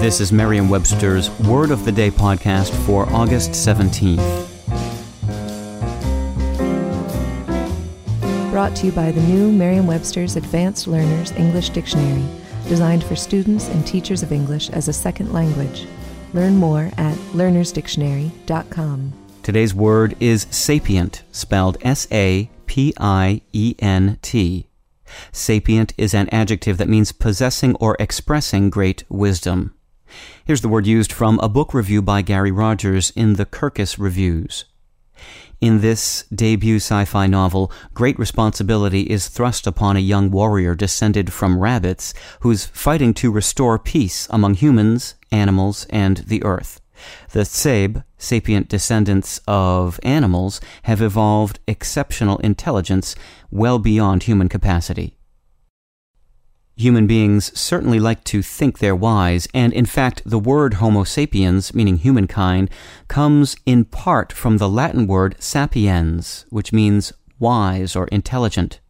This is Merriam Webster's Word of the Day podcast for August 17th. Brought to you by the new Merriam Webster's Advanced Learners English Dictionary, designed for students and teachers of English as a second language. Learn more at learnersdictionary.com. Today's word is sapient, spelled S A P I E N T. Sapient is an adjective that means possessing or expressing great wisdom. Here's the word used from a book review by Gary Rogers in the Kirkus Reviews. In this debut sci fi novel, great responsibility is thrust upon a young warrior descended from rabbits who's fighting to restore peace among humans, animals, and the earth. The Tsaeb, sapient descendants of animals, have evolved exceptional intelligence well beyond human capacity. Human beings certainly like to think they're wise, and in fact, the word Homo sapiens, meaning humankind, comes in part from the Latin word sapiens, which means wise or intelligent.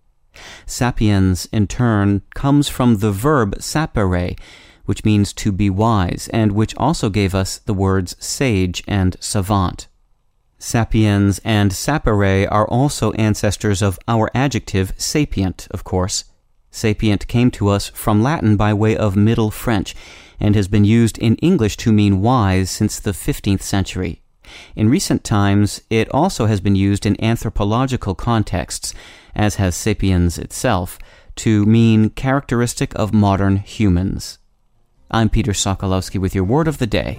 Sapiens, in turn, comes from the verb sapere, which means to be wise, and which also gave us the words sage and savant. Sapiens and sapere are also ancestors of our adjective sapient, of course. Sapient came to us from Latin by way of Middle French and has been used in English to mean wise since the 15th century. In recent times, it also has been used in anthropological contexts, as has sapiens itself, to mean characteristic of modern humans. I'm Peter Sokolowski with your word of the day.